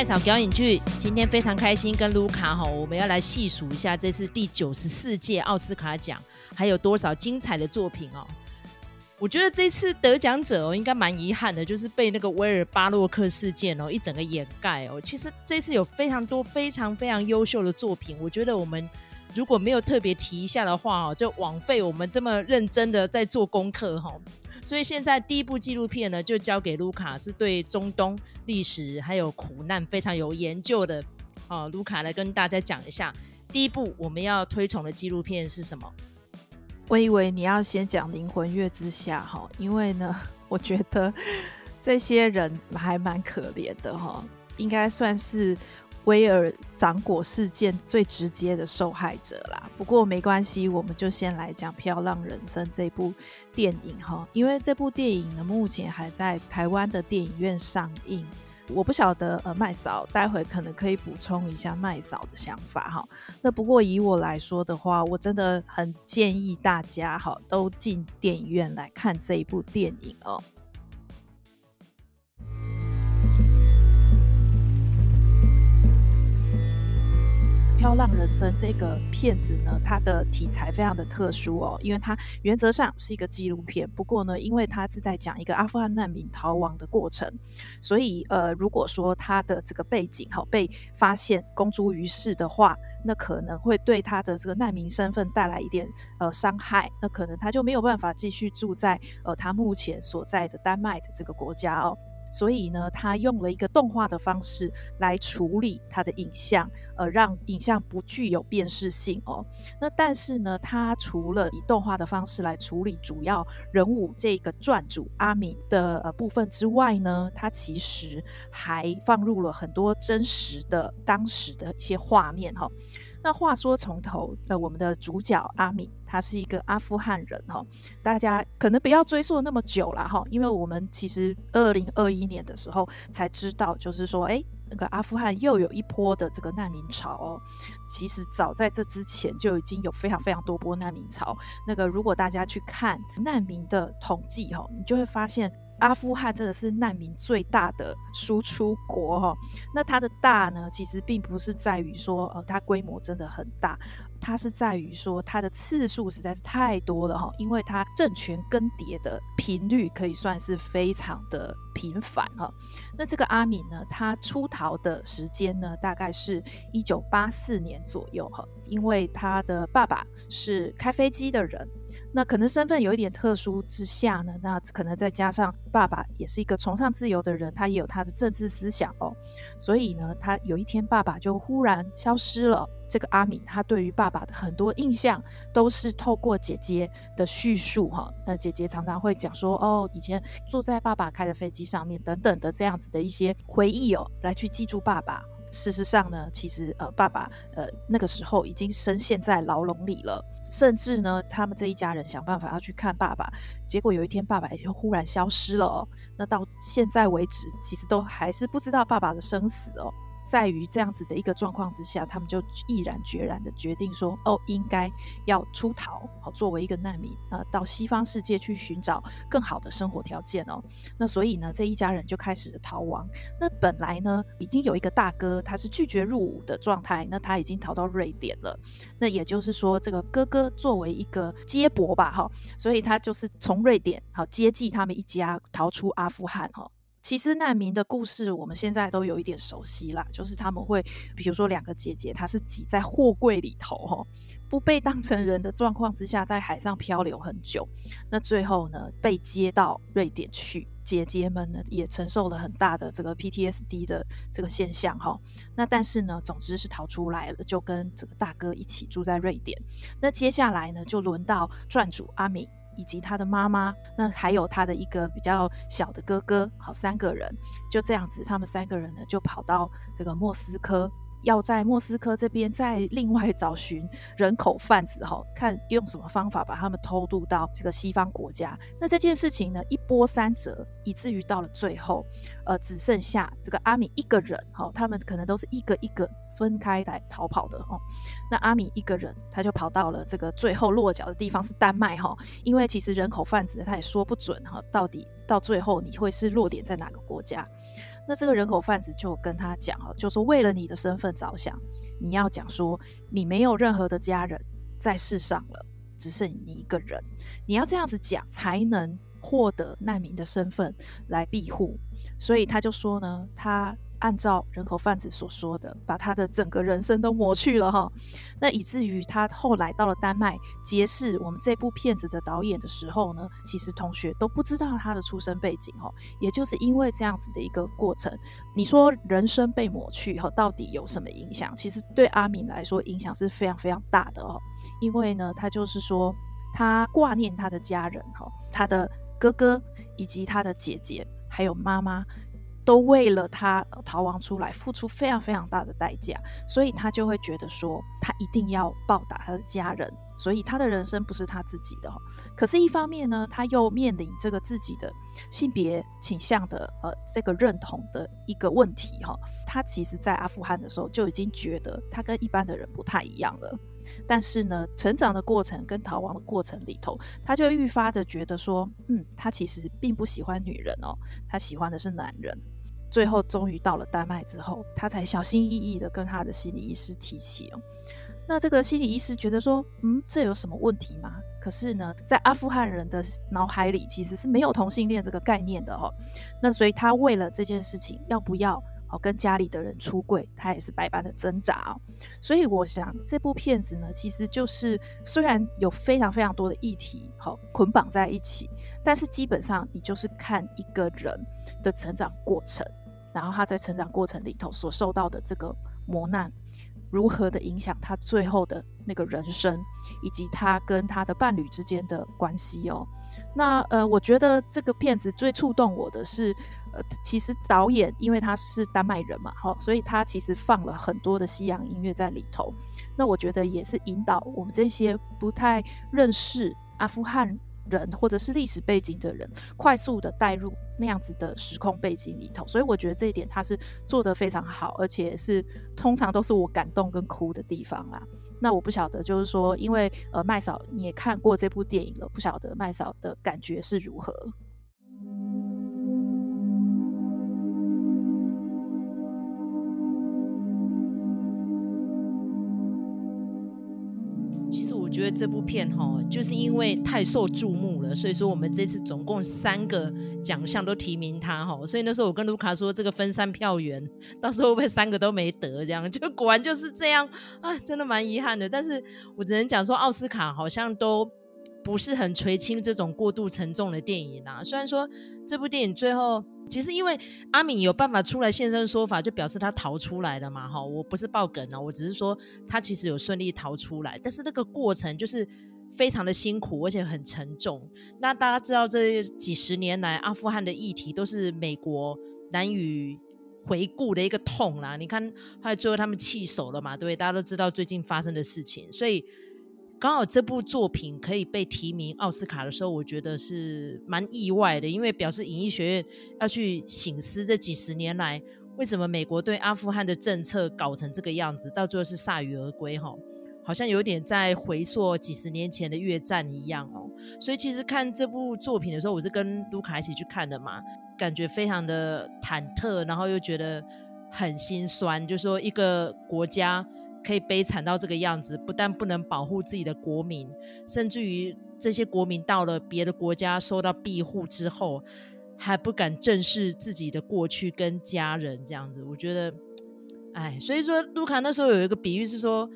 麦嫂表演剧，今天非常开心，跟卢卡哈，我们要来细数一下这次第九十四届奥斯卡奖还有多少精彩的作品哦。我觉得这次得奖者哦，应该蛮遗憾的，就是被那个威尔巴洛克事件哦一整个掩盖哦。其实这次有非常多非常非常优秀的作品，我觉得我们如果没有特别提一下的话哦，就枉费我们这么认真的在做功课哈。所以现在第一部纪录片呢，就交给卢卡，是对中东历史还有苦难非常有研究的哦。卢卡来跟大家讲一下，第一部我们要推崇的纪录片是什么？我以为你要先讲《灵魂乐之下》哈，因为呢，我觉得这些人还蛮可怜的哈，应该算是威尔掌果事件最直接的受害者啦。不过没关系，我们就先来讲《飘浪人生》这部电影哈，因为这部电影呢，目前还在台湾的电影院上映。我不晓得，呃，麦嫂待会可能可以补充一下麦嫂的想法哈。那不过以我来说的话，我真的很建议大家哈，都进电影院来看这一部电影哦。《飘浪人生》这个片子呢，它的题材非常的特殊哦，因为它原则上是一个纪录片，不过呢，因为它是在讲一个阿富汗难民逃亡的过程，所以呃，如果说它的这个背景哈被发现公诸于世的话，那可能会对他的这个难民身份带来一点呃伤害，那可能他就没有办法继续住在呃他目前所在的丹麦的这个国家哦。所以呢，他用了一个动画的方式来处理他的影像，呃，让影像不具有辨识性哦。那但是呢，他除了以动画的方式来处理主要人物这个传主阿敏的呃部分之外呢，他其实还放入了很多真实的当时的一些画面哈。那话说从头，呃，我们的主角阿敏，他是一个阿富汗人哈，大家可能不要追溯那么久了哈，因为我们其实二零二一年的时候才知道，就是说，哎，那个阿富汗又有一波的这个难民潮哦。其实早在这之前就已经有非常非常多波难民潮。那个如果大家去看难民的统计哈，你就会发现。阿富汗真的是难民最大的输出国哈，那它的大呢，其实并不是在于说，呃，它规模真的很大。它是在于说，它的次数实在是太多了哈，因为它政权更迭的频率可以算是非常的频繁哈。那这个阿敏呢，他出逃的时间呢，大概是一九八四年左右哈，因为他的爸爸是开飞机的人，那可能身份有一点特殊之下呢，那可能再加上爸爸也是一个崇尚自由的人，他也有他的政治思想哦，所以呢，他有一天爸爸就忽然消失了。这个阿敏，他对于爸爸的很多印象都是透过姐姐的叙述哈。那姐姐常常会讲说，哦，以前坐在爸爸开的飞机上面等等的这样子的一些回忆哦，来去记住爸爸。事实上呢，其实呃，爸爸呃那个时候已经深陷在牢笼里了，甚至呢，他们这一家人想办法要去看爸爸，结果有一天爸爸也就忽然消失了哦。那到现在为止，其实都还是不知道爸爸的生死哦。在于这样子的一个状况之下，他们就毅然决然的决定说：“哦，应该要出逃，好作为一个难民，呃，到西方世界去寻找更好的生活条件哦。那所以呢，这一家人就开始逃亡。那本来呢，已经有一个大哥，他是拒绝入伍的状态，那他已经逃到瑞典了。那也就是说，这个哥哥作为一个接驳吧，哈，所以他就是从瑞典好接济他们一家逃出阿富汗，哈。”其实难民的故事，我们现在都有一点熟悉啦。就是他们会，比如说两个姐姐，她是挤在货柜里头，哈，不被当成人的状况之下，在海上漂流很久。那最后呢，被接到瑞典去，姐姐们呢也承受了很大的这个 PTSD 的这个现象，哈。那但是呢，总之是逃出来了，就跟这个大哥一起住在瑞典。那接下来呢，就轮到传主阿敏。以及他的妈妈，那还有他的一个比较小的哥哥，好，三个人就这样子，他们三个人呢就跑到这个莫斯科，要在莫斯科这边再另外找寻人口贩子，哈，看用什么方法把他们偷渡到这个西方国家。那这件事情呢一波三折，以至于到了最后，呃，只剩下这个阿米一个人，哈，他们可能都是一个一个。分开来逃跑的哦，那阿米一个人，他就跑到了这个最后落脚的地方是丹麦哈，因为其实人口贩子他也说不准哈，到底到最后你会是落点在哪个国家？那这个人口贩子就跟他讲哦，就说为了你的身份着想，你要讲说你没有任何的家人在世上了，只剩你一个人，你要这样子讲才能获得难民的身份来庇护。所以他就说呢，他。按照人口贩子所说的，把他的整个人生都抹去了哈，那以至于他后来到了丹麦结识我们这部片子的导演的时候呢，其实同学都不知道他的出生背景哈，也就是因为这样子的一个过程，你说人生被抹去哈，到底有什么影响？其实对阿敏来说影响是非常非常大的哦，因为呢，他就是说他挂念他的家人哈，他的哥哥以及他的姐姐还有妈妈。都为了他逃亡出来，付出非常非常大的代价，所以他就会觉得说，他一定要报答他的家人，所以他的人生不是他自己的。可是，一方面呢，他又面临这个自己的性别倾向的呃这个认同的一个问题哈。他其实，在阿富汗的时候就已经觉得他跟一般的人不太一样了，但是呢，成长的过程跟逃亡的过程里头，他就愈发的觉得说，嗯，他其实并不喜欢女人哦，他喜欢的是男人。最后终于到了丹麦之后，他才小心翼翼的跟他的心理医师提起哦。那这个心理医师觉得说，嗯，这有什么问题吗？可是呢，在阿富汗人的脑海里其实是没有同性恋这个概念的哦。那所以他为了这件事情，要不要哦跟家里的人出柜，他也是百般的挣扎哦。所以我想这部片子呢，其实就是虽然有非常非常多的议题好捆绑在一起，但是基本上你就是看一个人的成长过程。然后他在成长过程里头所受到的这个磨难，如何的影响他最后的那个人生，以及他跟他的伴侣之间的关系哦。那呃，我觉得这个片子最触动我的是，呃，其实导演因为他是丹麦人嘛，好，所以他其实放了很多的西洋音乐在里头。那我觉得也是引导我们这些不太认识阿富汗人或者是历史背景的人，快速的带入那样子的时空背景里头，所以我觉得这一点他是做得非常好，而且是通常都是我感动跟哭的地方啦。那我不晓得，就是说，因为呃麦嫂你也看过这部电影了，不晓得麦嫂的感觉是如何？觉得这部片哈，就是因为太受注目了，所以说我们这次总共三个奖项都提名他哈。所以那时候我跟卢卡说，这个分散票源，到时候会不会三个都没得这样？就果然就是这样啊，真的蛮遗憾的。但是我只能讲说，奥斯卡好像都不是很垂青这种过度沉重的电影啊。虽然说这部电影最后。其实，因为阿敏有办法出来现身说法，就表示他逃出来了嘛。哈，我不是爆梗哦，我只是说他其实有顺利逃出来，但是那个过程就是非常的辛苦，而且很沉重。那大家知道，这几十年来阿富汗的议题都是美国难以回顾的一个痛啦。你看，后来最后他们弃守了嘛，对？大家都知道最近发生的事情，所以。刚好这部作品可以被提名奥斯卡的时候，我觉得是蛮意外的，因为表示影艺学院要去省思这几十年来为什么美国对阿富汗的政策搞成这个样子，到最后是铩羽而归哈，好像有点在回溯几十年前的越战一样哦。所以其实看这部作品的时候，我是跟卢卡一起去看的嘛，感觉非常的忐忑，然后又觉得很心酸，就是说一个国家。可以悲惨到这个样子，不但不能保护自己的国民，甚至于这些国民到了别的国家受到庇护之后，还不敢正视自己的过去跟家人这样子。我觉得，哎，所以说卢卡那时候有一个比喻是说，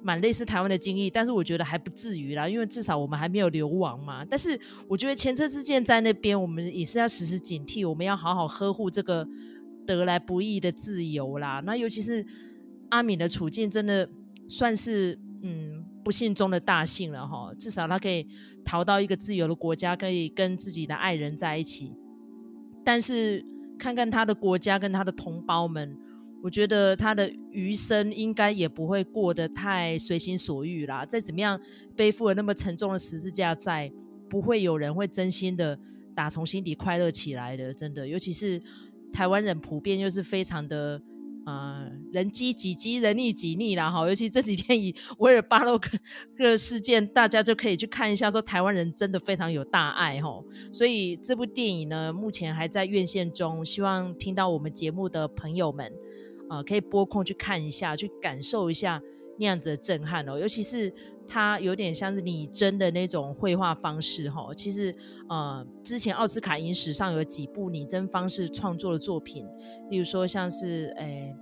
蛮类似台湾的经历，但是我觉得还不至于啦，因为至少我们还没有流亡嘛。但是我觉得前车之鉴在那边，我们也是要时时警惕，我们要好好呵护这个得来不易的自由啦。那尤其是。阿敏的处境真的算是嗯不幸中的大幸了哈，至少他可以逃到一个自由的国家，可以跟自己的爱人在一起。但是看看他的国家跟他的同胞们，我觉得他的余生应该也不会过得太随心所欲啦。再怎么样背负了那么沉重的十字架在，不会有人会真心的打从心底快乐起来的，真的。尤其是台湾人普遍又是非常的。呃，人机几机，人逆几逆啦哈。尤其这几天以 维尔巴洛克事件，大家就可以去看一下，说台湾人真的非常有大爱哈。所以这部电影呢，目前还在院线中，希望听到我们节目的朋友们，呃，可以拨空去看一下，去感受一下那样子的震撼哦。尤其是它有点像是拟真的那种绘画方式哈。其实呃，之前奥斯卡影史上有几部拟真方式创作的作品，例如说像是诶。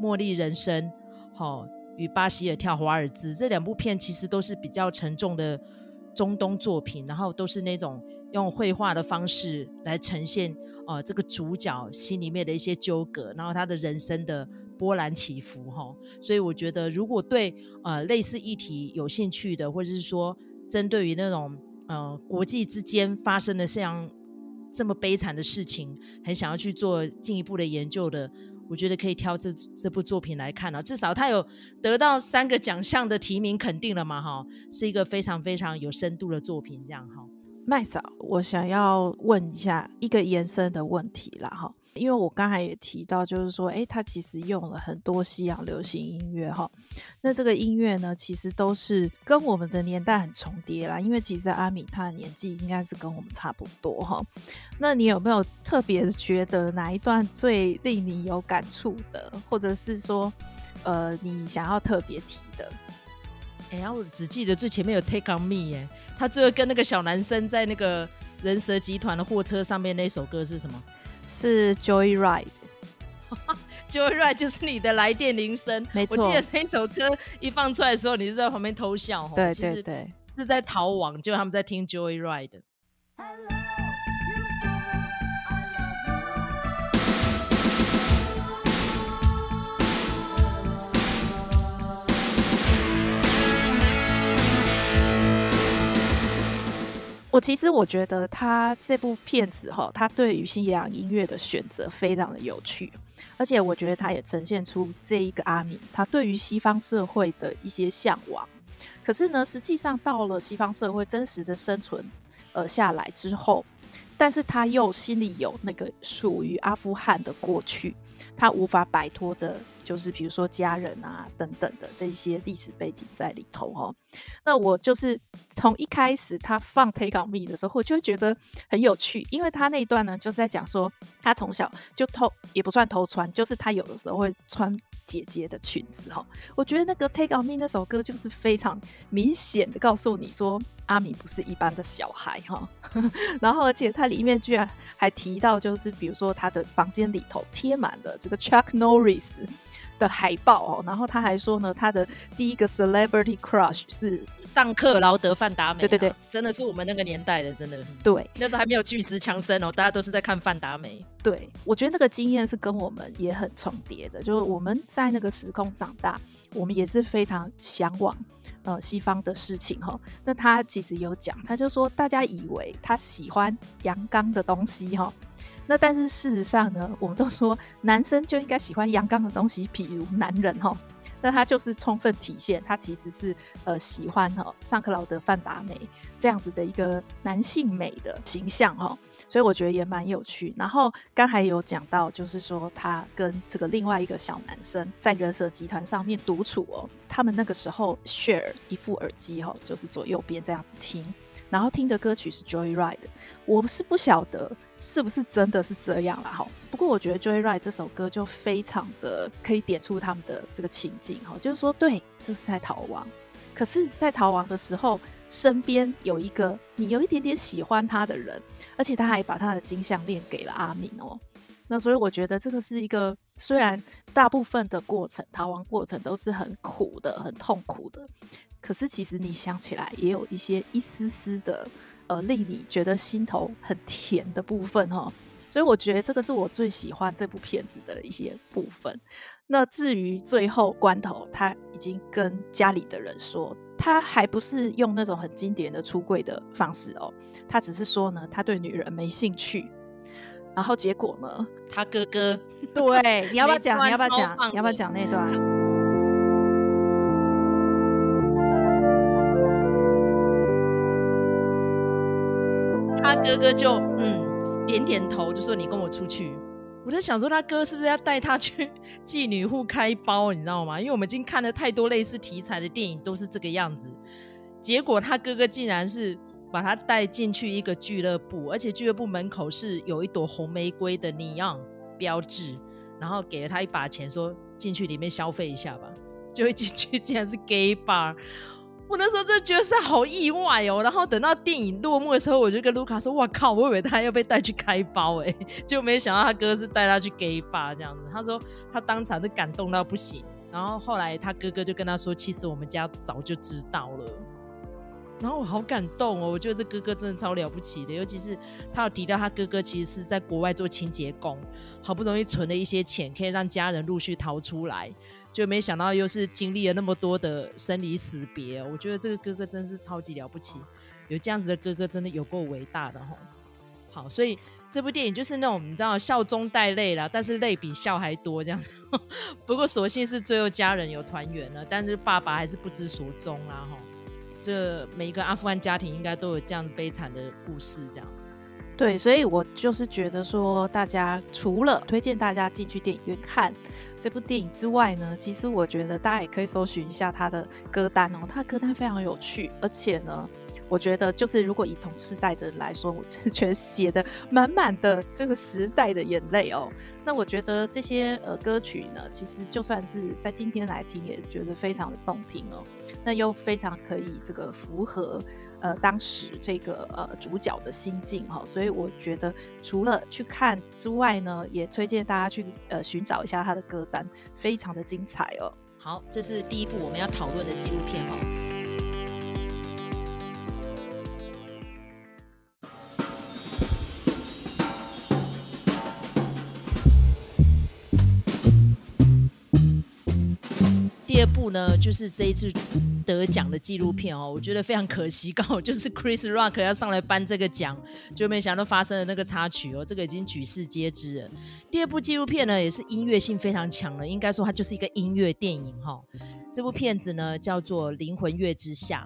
茉莉人生，好、与巴希尔跳华尔兹这两部片其实都是比较沉重的中东作品，然后都是那种用绘画的方式来呈现，呃，这个主角心里面的一些纠葛，然后他的人生的波澜起伏，哈、哦。所以我觉得，如果对呃类似议题有兴趣的，或者是说针对于那种呃国际之间发生的像这么悲惨的事情，很想要去做进一步的研究的。我觉得可以挑这这部作品来看啊，至少他有得到三个奖项的提名肯定了嘛，哈，是一个非常非常有深度的作品，这样哈。麦嫂，我想要问一下一个延伸的问题啦，哈，因为我刚才也提到，就是说，诶，他其实用了很多西洋流行音乐，哈，那这个音乐呢，其实都是跟我们的年代很重叠啦，因为其实阿米他的年纪应该是跟我们差不多，哈。那你有没有特别觉得哪一段最令你有感触的，或者是说，呃，你想要特别提的？哎呀，我只记得最前面有 Take on Me 耶，他最后跟那个小男生在那个人蛇集团的货车上面那首歌是什么？是 Joyride。Joyride 就是你的来电铃声，没错。我记得那首歌一放出来的时候，你就在旁边偷笑。对对对，是在逃亡，就他们在听 Joyride。其实我觉得他这部片子哈，他对于西洋音乐的选择非常的有趣，而且我觉得他也呈现出这一个阿米他对于西方社会的一些向往。可是呢，实际上到了西方社会真实的生存呃下来之后，但是他又心里有那个属于阿富汗的过去，他无法摆脱的。就是比如说家人啊等等的这些历史背景在里头哦。那我就是从一开始他放 Take on Me 的时候，我就觉得很有趣，因为他那一段呢就是在讲说他从小就偷，也不算偷穿，就是他有的时候会穿姐姐的裙子哈。我觉得那个 Take on Me 那首歌就是非常明显的告诉你说阿米不是一般的小孩哈。然后而且它里面居然还提到，就是比如说他的房间里头贴满了这个 Chuck Norris。的海报哦，然后他还说呢，他的第一个 celebrity crush 是尚克劳德范达美。对对对，真的是我们那个年代的，真的。对，那时候还没有巨石强森哦，大家都是在看范达美。对，我觉得那个经验是跟我们也很重叠的，就是我们在那个时空长大，我们也是非常向往呃西方的事情哈。那他其实有讲，他就说大家以为他喜欢阳刚的东西哈。那但是事实上呢，我们都说男生就应该喜欢阳刚的东西，譬如男人哈。那他就是充分体现他其实是呃喜欢哈尚克劳德范达美这样子的一个男性美的形象哈。所以我觉得也蛮有趣。然后刚才有讲到，就是说他跟这个另外一个小男生在人蛇集团上面独处哦，他们那个时候 share 一副耳机哈，就是左右边这样子听。然后听的歌曲是 Joyride，我是不晓得是不是真的是这样啦哈。不过我觉得 Joyride 这首歌就非常的可以点出他们的这个情境哈，就是说对，这是在逃亡，可是，在逃亡的时候，身边有一个你有一点点喜欢他的人，而且他还把他的金项链给了阿敏哦。那所以我觉得这个是一个虽然大部分的过程逃亡过程都是很苦的、很痛苦的。可是，其实你想起来，也有一些一丝丝的，呃，令你觉得心头很甜的部分哈。所以，我觉得这个是我最喜欢这部片子的一些部分。那至于最后关头，他已经跟家里的人说，他还不是用那种很经典的出柜的方式哦，他只是说呢，他对女人没兴趣。然后结果呢，他哥哥，对，你要不要 讲？你要不要讲？你要不要讲那段？他哥哥就嗯点点头，就说你跟我出去。我在想说，他哥是不是要带他去妓女户开包，你知道吗？因为我们已经看了太多类似题材的电影，都是这个样子。结果他哥哥竟然是把他带进去一个俱乐部，而且俱乐部门口是有一朵红玫瑰的 neon 标志，然后给了他一把钱，说进去里面消费一下吧。就会进去，竟然是 gay bar。我那时候真的觉得是好意外哦，然后等到电影落幕的时候，我就跟卢卡说：“哇靠，我以为他要被带去开包哎，就没想到他哥是带他去 gay bar 这样子。”他说他当场就感动到不行，然后后来他哥哥就跟他说：“其实我们家早就知道了。”然后我好感动哦，我觉得这哥哥真的超了不起的，尤其是他有提到他哥哥其实是在国外做清洁工，好不容易存了一些钱，可以让家人陆续逃出来。就没想到又是经历了那么多的生离死别，我觉得这个哥哥真是超级了不起，有这样子的哥哥真的有够伟大的吼。好，所以这部电影就是那种你知道笑中带泪啦，但是泪比笑还多这样。不过所幸是最后家人有团圆了，但是爸爸还是不知所踪啦吼。这每一个阿富汗家庭应该都有这样悲惨的故事这样。对，所以我就是觉得说，大家除了推荐大家进去电影院看这部电影之外呢，其实我觉得大家也可以搜寻一下他的歌单哦，他的歌单非常有趣，而且呢，我觉得就是如果以同世代的人来说，我真的觉得写的满满的这个时代的眼泪哦。那我觉得这些呃歌曲呢，其实就算是在今天来听，也觉得非常的动听哦。那又非常可以这个符合。呃，当时这个呃主角的心境哈，所以我觉得除了去看之外呢，也推荐大家去呃寻找一下他的歌单，非常的精彩哦。好，这是第一部我们要讨论的纪录片哦。第二部呢，就是这一次得奖的纪录片哦，我觉得非常可惜，刚好就是 Chris Rock 要上来颁这个奖，就没想到发生了那个插曲哦，这个已经举世皆知了。第二部纪录片呢，也是音乐性非常强的，应该说它就是一个音乐电影哈、这部片子呢叫做《灵魂乐之夏》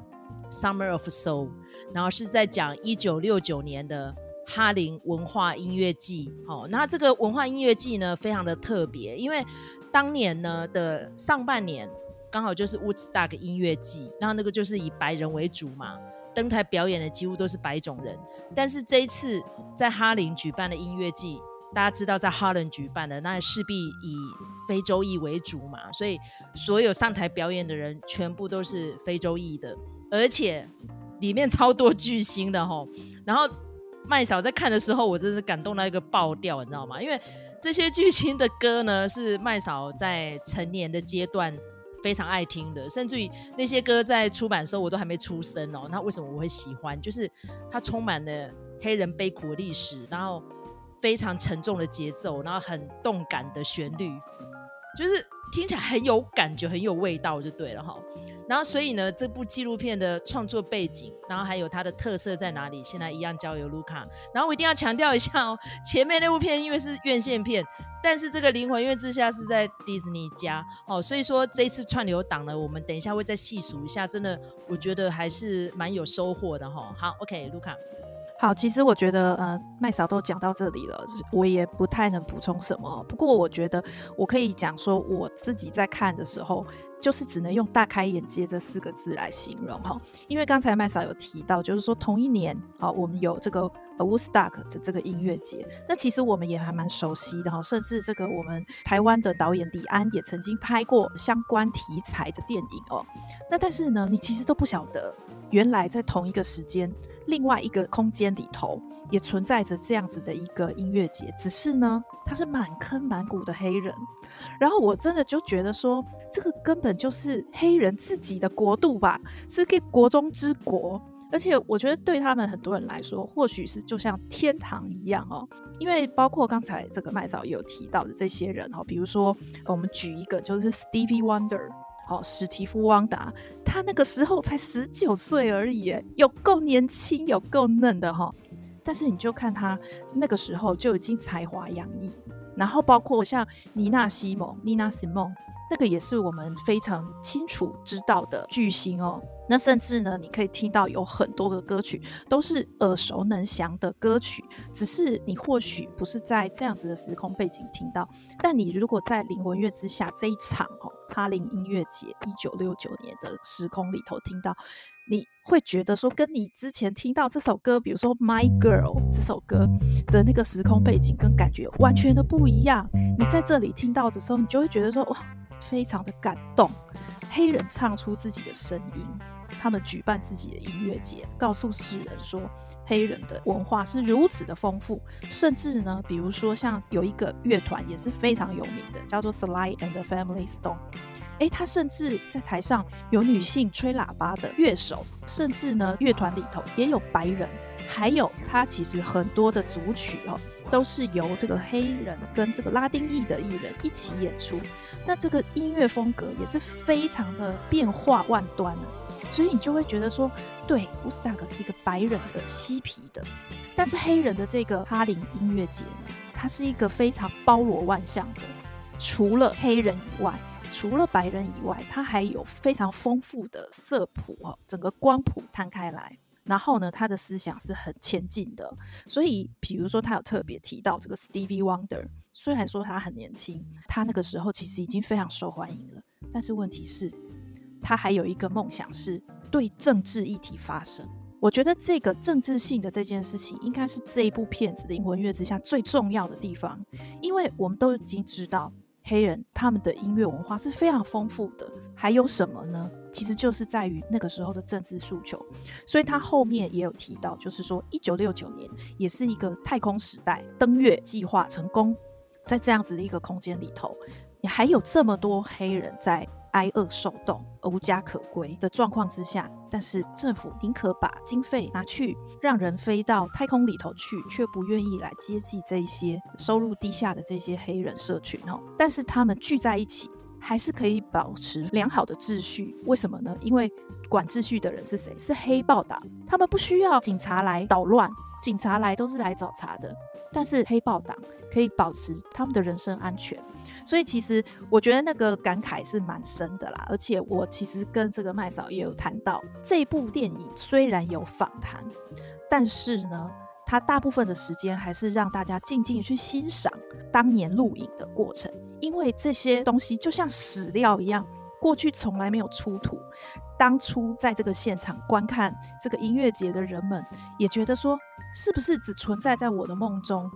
（Summer of Soul），然后是在讲一九六九年的哈林文化音乐季。好、哦，那这个文化音乐季呢，非常的特别，因为当年呢的上半年。刚好就是 Woodstock 音乐季，然后那个就是以白人为主嘛，登台表演的几乎都是白种人。但是这一次在哈林举办的音乐季，大家知道在哈林举办的，那势必以非洲裔为主嘛，所以所有上台表演的人全部都是非洲裔的，而且里面超多巨星的吼。然后麦嫂在看的时候，我真是感动到一个爆掉，你知道吗？因为这些巨星的歌呢，是麦嫂在成年的阶段。非常爱听的，甚至于那些歌在出版的时候我都还没出生哦。那为什么我会喜欢？就是它充满了黑人悲苦的历史，然后非常沉重的节奏，然后很动感的旋律，就是听起来很有感觉，很有味道，就对了哈。然后，所以呢，这部纪录片的创作背景，然后还有它的特色在哪里？现在一样交由卢卡。然后我一定要强调一下哦，前面那部片因为是院线片，但是这个《灵魂乐之下》是在迪士尼家哦，所以说这一次串流档呢，我们等一下会再细数一下，真的我觉得还是蛮有收获的哈。好，OK，卢卡。好，其实我觉得呃，麦嫂都讲到这里了，我也不太能补充什么。不过我觉得我可以讲说，我自己在看的时候。就是只能用大开眼界这四个字来形容哈，因为刚才麦嫂有提到，就是说同一年啊，我们有这个 Woodstock 的这个音乐节，那其实我们也还蛮熟悉的哈，甚至这个我们台湾的导演李安也曾经拍过相关题材的电影哦。那但是呢，你其实都不晓得，原来在同一个时间，另外一个空间里头也存在着这样子的一个音乐节，只是呢，它是满坑满谷的黑人。然后我真的就觉得说，这个根本就是黑人自己的国度吧，是个国中之国。而且我觉得对他们很多人来说，或许是就像天堂一样哦。因为包括刚才这个麦嫂也有提到的这些人哦，比如说我们举一个就是 Stevie Wonder，哦，史蒂夫汪达，他那个时候才十九岁而已，有够年轻，有够嫩的哈。但是你就看他那个时候就已经才华洋溢。然后包括像妮娜西蒙、妮娜西蒙，那个也是我们非常清楚知道的巨星哦。那甚至呢，你可以听到有很多的歌曲都是耳熟能详的歌曲，只是你或许不是在这样子的时空背景听到，但你如果在灵魂乐之下这一场哦，哈林音乐节一九六九年的时空里头听到，你会觉得说，跟你之前听到这首歌，比如说《My Girl》这首歌的那个时空背景跟感觉完全的不一样。你在这里听到的时候，你就会觉得说，哇！非常的感动，黑人唱出自己的声音，他们举办自己的音乐节，告诉世人说，黑人的文化是如此的丰富，甚至呢，比如说像有一个乐团也是非常有名的，叫做 Sly and the Family Stone，诶，他甚至在台上有女性吹喇叭的乐手，甚至呢，乐团里头也有白人，还有他其实很多的组曲哦。都是由这个黑人跟这个拉丁裔的艺人一起演出，那这个音乐风格也是非常的变化万端的，所以你就会觉得说，对，Woodstock 是一个白人的嬉皮的，但是黑人的这个哈林音乐节呢，它是一个非常包罗万象的，除了黑人以外，除了白人以外，它还有非常丰富的色谱哦，整个光谱摊开来。然后呢，他的思想是很前进的，所以比如说他有特别提到这个 Stevie Wonder，虽然说他很年轻，他那个时候其实已经非常受欢迎了，但是问题是，他还有一个梦想是对政治议题发声。我觉得这个政治性的这件事情，应该是这一部片子《灵魂乐之下》最重要的地方，因为我们都已经知道。黑人他们的音乐文化是非常丰富的，还有什么呢？其实就是在于那个时候的政治诉求。所以他后面也有提到，就是说一九六九年也是一个太空时代，登月计划成功，在这样子的一个空间里头，你还有这么多黑人在。挨饿受冻、无家可归的状况之下，但是政府宁可把经费拿去让人飞到太空里头去，却不愿意来接济这些收入低下的这些黑人社群哦。但是他们聚在一起，还是可以保持良好的秩序。为什么呢？因为管秩序的人是谁？是黑豹党。他们不需要警察来捣乱，警察来都是来找茬的。但是黑豹党可以保持他们的人身安全。所以其实我觉得那个感慨是蛮深的啦，而且我其实跟这个麦嫂也有谈到，这部电影虽然有访谈，但是呢，它大部分的时间还是让大家静静去欣赏当年录影的过程，因为这些东西就像史料一样，过去从来没有出土。当初在这个现场观看这个音乐节的人们，也觉得说，是不是只存在在我的梦中？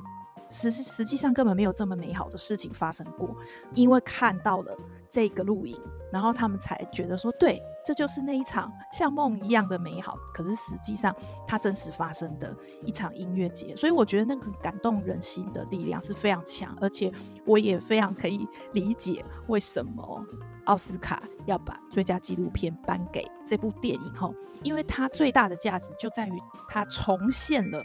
实实际上根本没有这么美好的事情发生过，因为看到了这个录影，然后他们才觉得说，对，这就是那一场像梦一样的美好。可是实际上，它真实发生的一场音乐节，所以我觉得那个感动人心的力量是非常强，而且我也非常可以理解为什么奥斯卡要把最佳纪录片颁给这部电影后，因为它最大的价值就在于它重现了。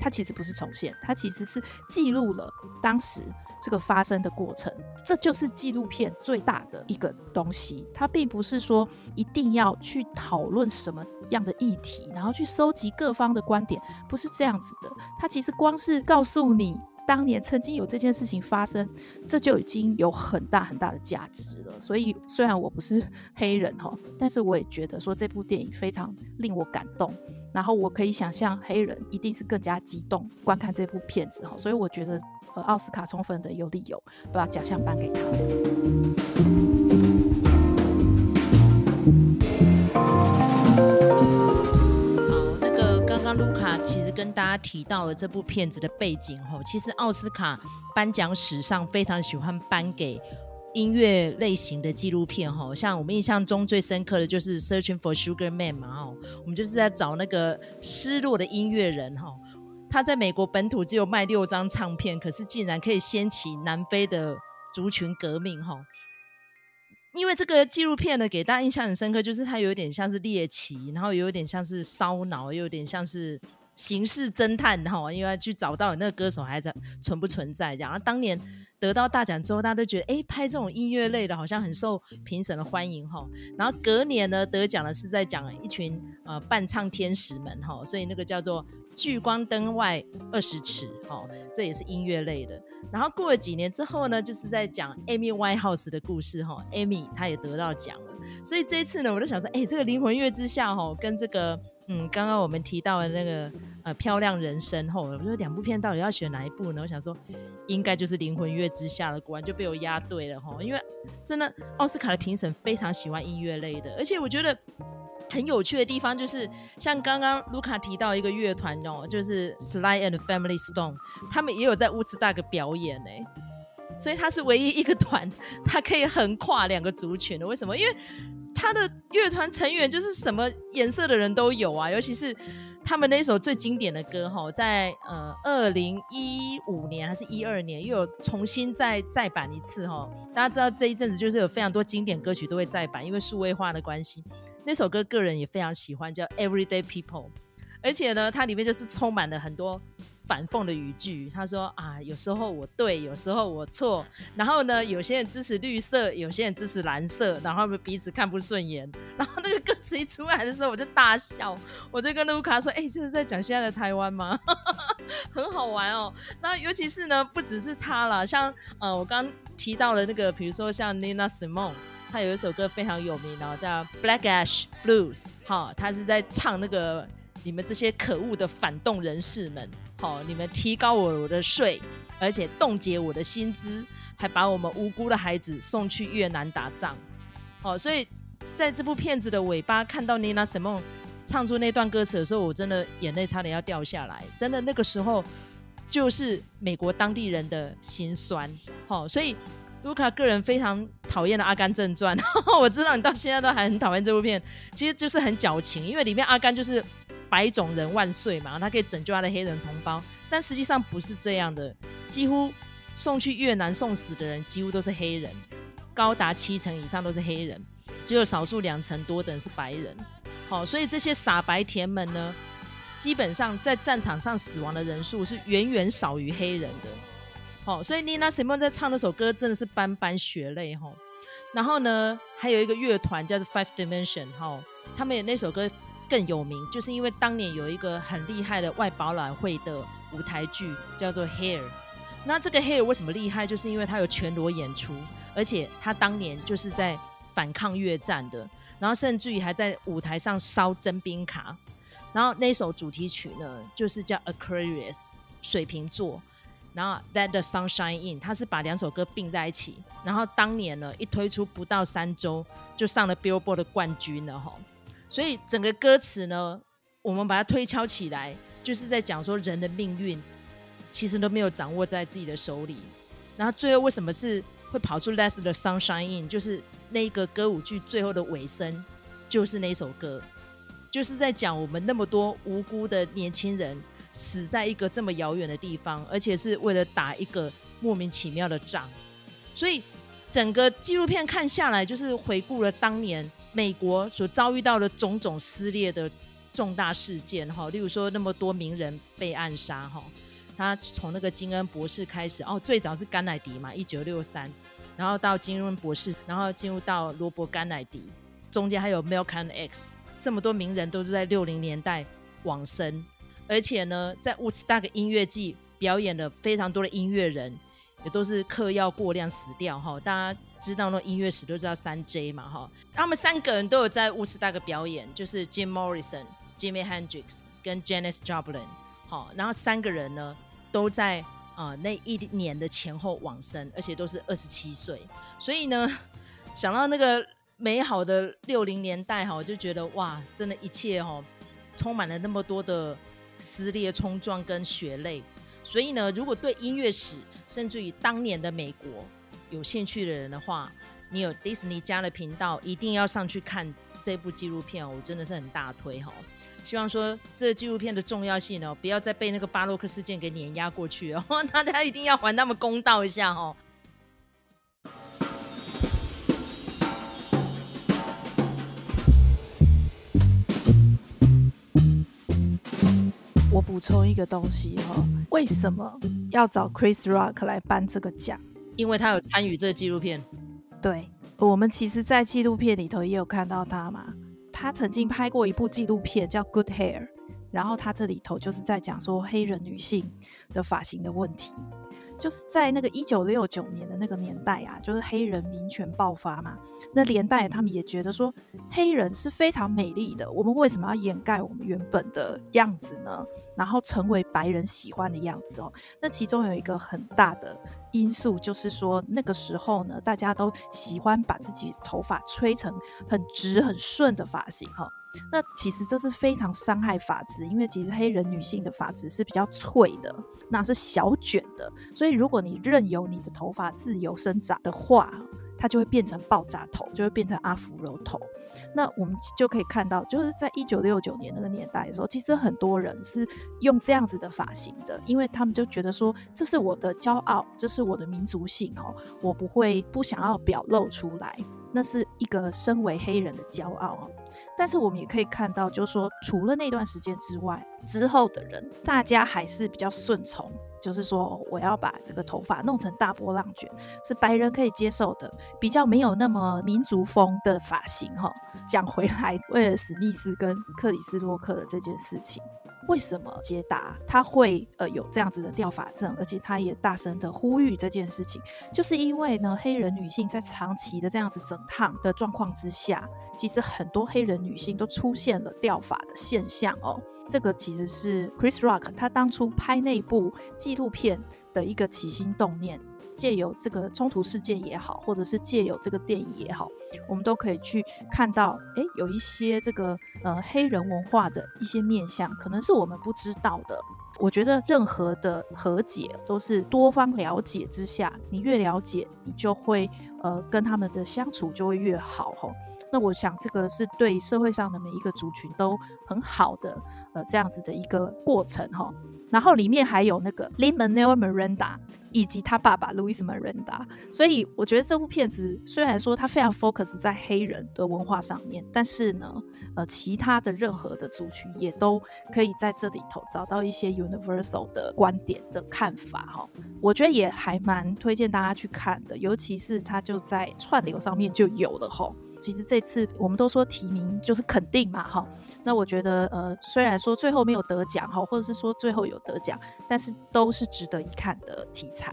它其实不是重现，它其实是记录了当时这个发生的过程，这就是纪录片最大的一个东西。它并不是说一定要去讨论什么样的议题，然后去收集各方的观点，不是这样子的。它其实光是告诉你。当年曾经有这件事情发生，这就已经有很大很大的价值了。所以虽然我不是 黑人哈，但是我也觉得说这部电影非常令我感动。然后我可以想象黑人一定是更加激动观看这部片子哈。所以我觉得呃奥斯卡充分的有理由把奖项颁给他。跟大家提到了这部片子的背景吼，其实奥斯卡颁奖史上非常喜欢颁给音乐类型的纪录片哈，像我们印象中最深刻的就是《Searching for Sugar Man》嘛哦，我们就是在找那个失落的音乐人哈，他在美国本土只有卖六张唱片，可是竟然可以掀起南非的族群革命哈。因为这个纪录片呢，给大家印象很深刻，就是它有点像是猎奇，然后有点像是烧脑，又有点像是刑事侦探，哈，因为去找到那个歌手还在存不存在这样。然后当年得到大奖之后，大家都觉得，哎，拍这种音乐类的，好像很受评审的欢迎哈。然后隔年呢，得奖的是在讲一群呃伴唱天使们哈，所以那个叫做聚光灯外二十尺哈，这也是音乐类的。然后过了几年之后呢，就是在讲 Amy Winehouse 的故事哈，Amy 她也得到奖了。所以这一次呢，我就想说，哎，这个灵魂乐之下哈，跟这个。嗯，刚刚我们提到的那个呃漂亮人生后，我说两部片到底要选哪一部呢？我想说，应该就是《灵魂乐之下》了，果然就被我押对了哈。因为真的奥斯卡的评审非常喜欢音乐类的，而且我觉得很有趣的地方就是，像刚刚卢卡提到一个乐团哦，就是 Sly and Family Stone，他们也有在乌兹大个表演呢，所以他是唯一一个团，他可以横跨两个族群的。为什么？因为他的乐团成员就是什么颜色的人都有啊，尤其是他们那首最经典的歌哈，在呃二零一五年还是一二年又有重新再再版一次哈。大家知道这一阵子就是有非常多经典歌曲都会再版，因为数位化的关系。那首歌个人也非常喜欢，叫《Everyday People》，而且呢，它里面就是充满了很多。反讽的语句，他说啊，有时候我对，有时候我错。然后呢，有些人支持绿色，有些人支持蓝色，然后彼此看不顺眼。然后那个歌词一出来的时候，我就大笑，我就跟卢卡说：“哎、这是在讲现在的台湾吗？很好玩哦。”那尤其是呢，不只是他了，像呃，我刚提到的那个，比如说像 Nina Simone，他有一首歌非常有名，然后叫《Black Ash Blues》，哈，他是在唱那个你们这些可恶的反动人士们。好，你们提高我的税，而且冻结我的薪资，还把我们无辜的孩子送去越南打仗。哦，所以在这部片子的尾巴，看到 Nina Simon 唱出那段歌词的时候，我真的眼泪差点要掉下来。真的，那个时候就是美国当地人的心酸。好，所以卢卡个人非常讨厌的《阿甘正传》，我知道你到现在都还很讨厌这部片，其实就是很矫情，因为里面阿甘就是。白种人万岁嘛，他可以拯救他的黑人同胞，但实际上不是这样的。几乎送去越南送死的人，几乎都是黑人，高达七成以上都是黑人，只有少数两成多的人是白人。好，所以这些傻白甜们呢，基本上在战场上死亡的人数是远远少于黑人的。好，所以 Nina Simone 在唱那首歌真的是斑斑血泪哈。然后呢，还有一个乐团叫做 Five Dimension 哈，他们也那首歌。更有名，就是因为当年有一个很厉害的外保览会的舞台剧叫做《Hair》。那这个《Hair》为什么厉害？就是因为它有全裸演出，而且他当年就是在反抗越战的，然后甚至于还在舞台上烧征兵卡。然后那首主题曲呢，就是叫《Aquarius》水瓶座，然后《Let the Sun Shine In》，它是把两首歌并在一起。然后当年呢，一推出不到三周就上了 Billboard 的冠军了哈。所以整个歌词呢，我们把它推敲起来，就是在讲说人的命运其实都没有掌握在自己的手里。然后最后为什么是会跑出《Let the Sun Shine In》？就是那一个歌舞剧最后的尾声，就是那首歌，就是在讲我们那么多无辜的年轻人死在一个这么遥远的地方，而且是为了打一个莫名其妙的仗。所以整个纪录片看下来，就是回顾了当年。美国所遭遇到的种种撕裂的重大事件，哈，例如说那么多名人被暗杀，哈，他从那个金恩博士开始，哦，最早是甘乃迪嘛，一九六三，然后到金恩博士，然后进入到罗伯甘乃迪，中间还有 Malcolm X，这么多名人都是在六零年代往生，而且呢，在 Woodstock 音乐季表演的非常多的音乐人，也都是嗑药过量死掉，哈，大家。知道那音乐史都知道三 J 嘛哈，他们三个人都有在乌斯达克表演，就是 Jim Morrison、Jimmy Hendrix 跟 Janis Joplin，好，然后三个人呢都在啊、那一年的前后往生，而且都是二十七岁，所以呢 想到那个美好的六零年代哈，我就觉得哇，真的一切哈充满了那么多的撕裂冲撞跟血泪，所以呢，如果对音乐史甚至于当年的美国。有兴趣的人的话，你有 Disney 加的频道，一定要上去看这部纪录片哦！我真的是很大推哈、哦。希望说这纪录片的重要性呢、哦，不要再被那个巴洛克事件给碾压过去哦。大家一定要还他们公道一下哦。我补充一个东西哈、哦，为什么要找 Chris Rock 来颁这个奖？因为他有参与这个纪录片。对，我们其实，在纪录片里头也有看到他嘛。他曾经拍过一部纪录片叫《Good Hair》，然后他这里头就是在讲说黑人女性的发型的问题。就是在那个一九六九年的那个年代啊，就是黑人民权爆发嘛，那连带他们也觉得说黑人是非常美丽的，我们为什么要掩盖我们原本的样子呢？然后成为白人喜欢的样子哦。那其中有一个很大的因素就是说，那个时候呢，大家都喜欢把自己头发吹成很直很顺的发型哈。那其实这是非常伤害发质，因为其实黑人女性的发质是比较脆的，那是小卷的，所以如果你任由你的头发自由生长的话，就会变成爆炸头，就会变成阿芙柔头。那我们就可以看到，就是在一九六九年那个年代的时候，其实很多人是用这样子的发型的，因为他们就觉得说，这是我的骄傲，这是我的民族性哦，我不会不想要表露出来，那是一个身为黑人的骄傲。但是我们也可以看到，就是说，除了那段时间之外，之后的人大家还是比较顺从，就是说，我要把这个头发弄成大波浪卷，是白人可以接受的，比较没有那么民族风的发型。哈，讲回来，为了史密斯跟克里斯洛克的这件事情。为什么杰达他会呃有这样子的掉发症，而且他也大声的呼吁这件事情，就是因为呢，黑人女性在长期的这样子整烫的状况之下，其实很多黑人女性都出现了掉发的现象哦。这个其实是 Chris Rock 他当初拍那部纪录片的一个起心动念。借由这个冲突事件也好，或者是借由这个电影也好，我们都可以去看到，诶，有一些这个呃黑人文化的一些面向，可能是我们不知道的。我觉得任何的和解都是多方了解之下，你越了解，你就会呃跟他们的相处就会越好吼。那我想这个是对社会上的每一个族群都很好的呃这样子的一个过程哈。然后里面还有那个 Lin-Manuel Miranda。以及他爸爸 Louis Miranda，所以我觉得这部片子虽然说它非常 focus 在黑人的文化上面，但是呢，呃，其他的任何的族群也都可以在这里头找到一些 universal 的观点的看法哈。我觉得也还蛮推荐大家去看的，尤其是它就在串流上面就有了哈。其实这次我们都说提名就是肯定嘛，哈。那我觉得，呃，虽然说最后没有得奖，哈，或者是说最后有得奖，但是都是值得一看的题材。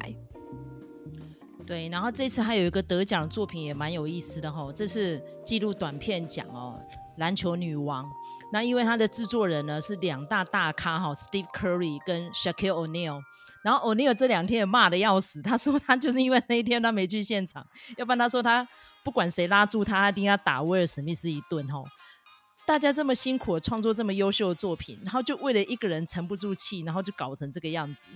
对，然后这次还有一个得奖的作品也蛮有意思的哈，这是记录短片奖哦，《篮球女王》。那因为它的制作人呢是两大大咖哈，Steve Curry 跟 Shaquille O'Neal。然后 O'Neal 这两天也骂得要死，他说他就是因为那一天他没去现场，要不然他说他。不管谁拉住他，他一定要打威尔史密斯一顿吼！大家这么辛苦创作这么优秀的作品，然后就为了一个人沉不住气，然后就搞成这个样子。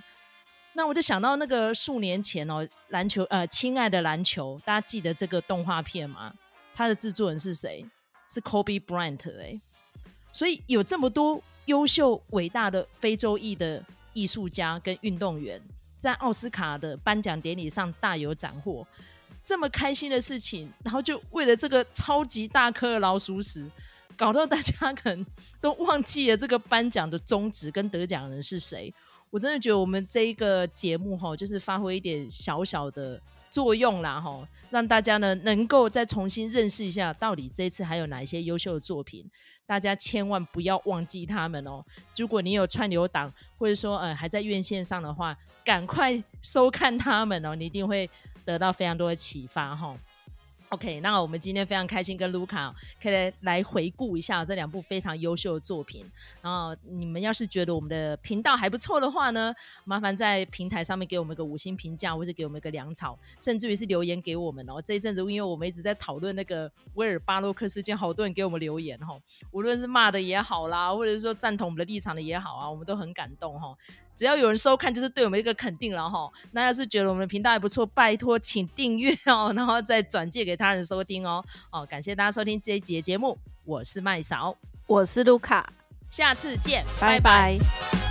那我就想到那个数年前哦，篮球呃，亲爱的篮球，大家记得这个动画片吗？它的制作人是谁？是 Kobe Bryant 哎、所以有这么多优秀伟大的非洲裔的艺术家跟运动员，在奥斯卡的颁奖典礼上大有斩获。这么开心的事情，然后就为了这个超级大颗老鼠屎，搞到大家可能都忘记了这个颁奖的宗旨跟得奖人是谁。我真的觉得我们这一个节目哈，就是发挥一点小小的作用啦哈，让大家呢能够再重新认识一下，到底这一次还有哪一些优秀的作品。大家千万不要忘记他们哦。如果你有串流档，或者说呃还在院线上的话，赶快收看他们哦，你一定会。得到非常多的启发哈。OK，那我们今天非常开心跟卢卡可以来回顾一下这两部非常优秀的作品。然后你们要是觉得我们的频道还不错的话呢，麻烦在平台上面给我们一个五星评价，或者给我们一个粮草，甚至于是留言给我们哦。这一阵子因为我们一直在讨论那个威尔巴洛克事件，好多人给我们留言哈，无论是骂的也好啦，或者是说赞同我们的立场的也好啊，我们都很感动哈。只要有人收看，就是对我们一个肯定了哈。那要是觉得我们的频道还不错，拜托请订阅哦，然后再转借给他人收听哦。哦，感谢大家收听这一集的节目，我是麦嫂，我是卢卡，下次见，拜拜。拜拜。